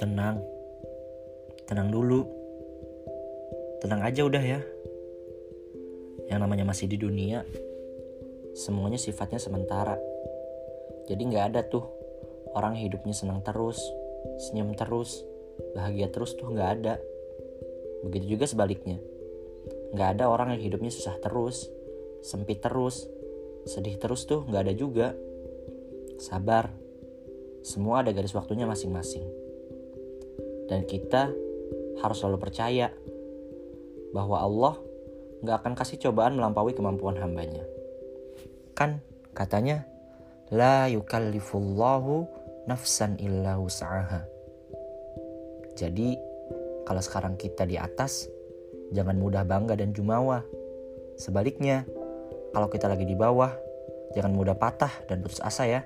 Tenang. Tenang dulu. Tenang aja udah ya. Yang namanya masih di dunia, semuanya sifatnya sementara. Jadi nggak ada tuh orang hidupnya senang terus, senyum terus, bahagia terus tuh nggak ada. Begitu juga sebaliknya. Nggak ada orang yang hidupnya susah terus, sempit terus, sedih terus tuh nggak ada juga. Sabar, semua ada garis waktunya masing-masing. Dan kita harus selalu percaya bahwa Allah gak akan kasih cobaan melampaui kemampuan hambanya. Kan katanya, La yukallifullahu nafsan illa usaha. Jadi, kalau sekarang kita di atas, jangan mudah bangga dan jumawa. Sebaliknya, kalau kita lagi di bawah, jangan mudah patah dan putus asa ya.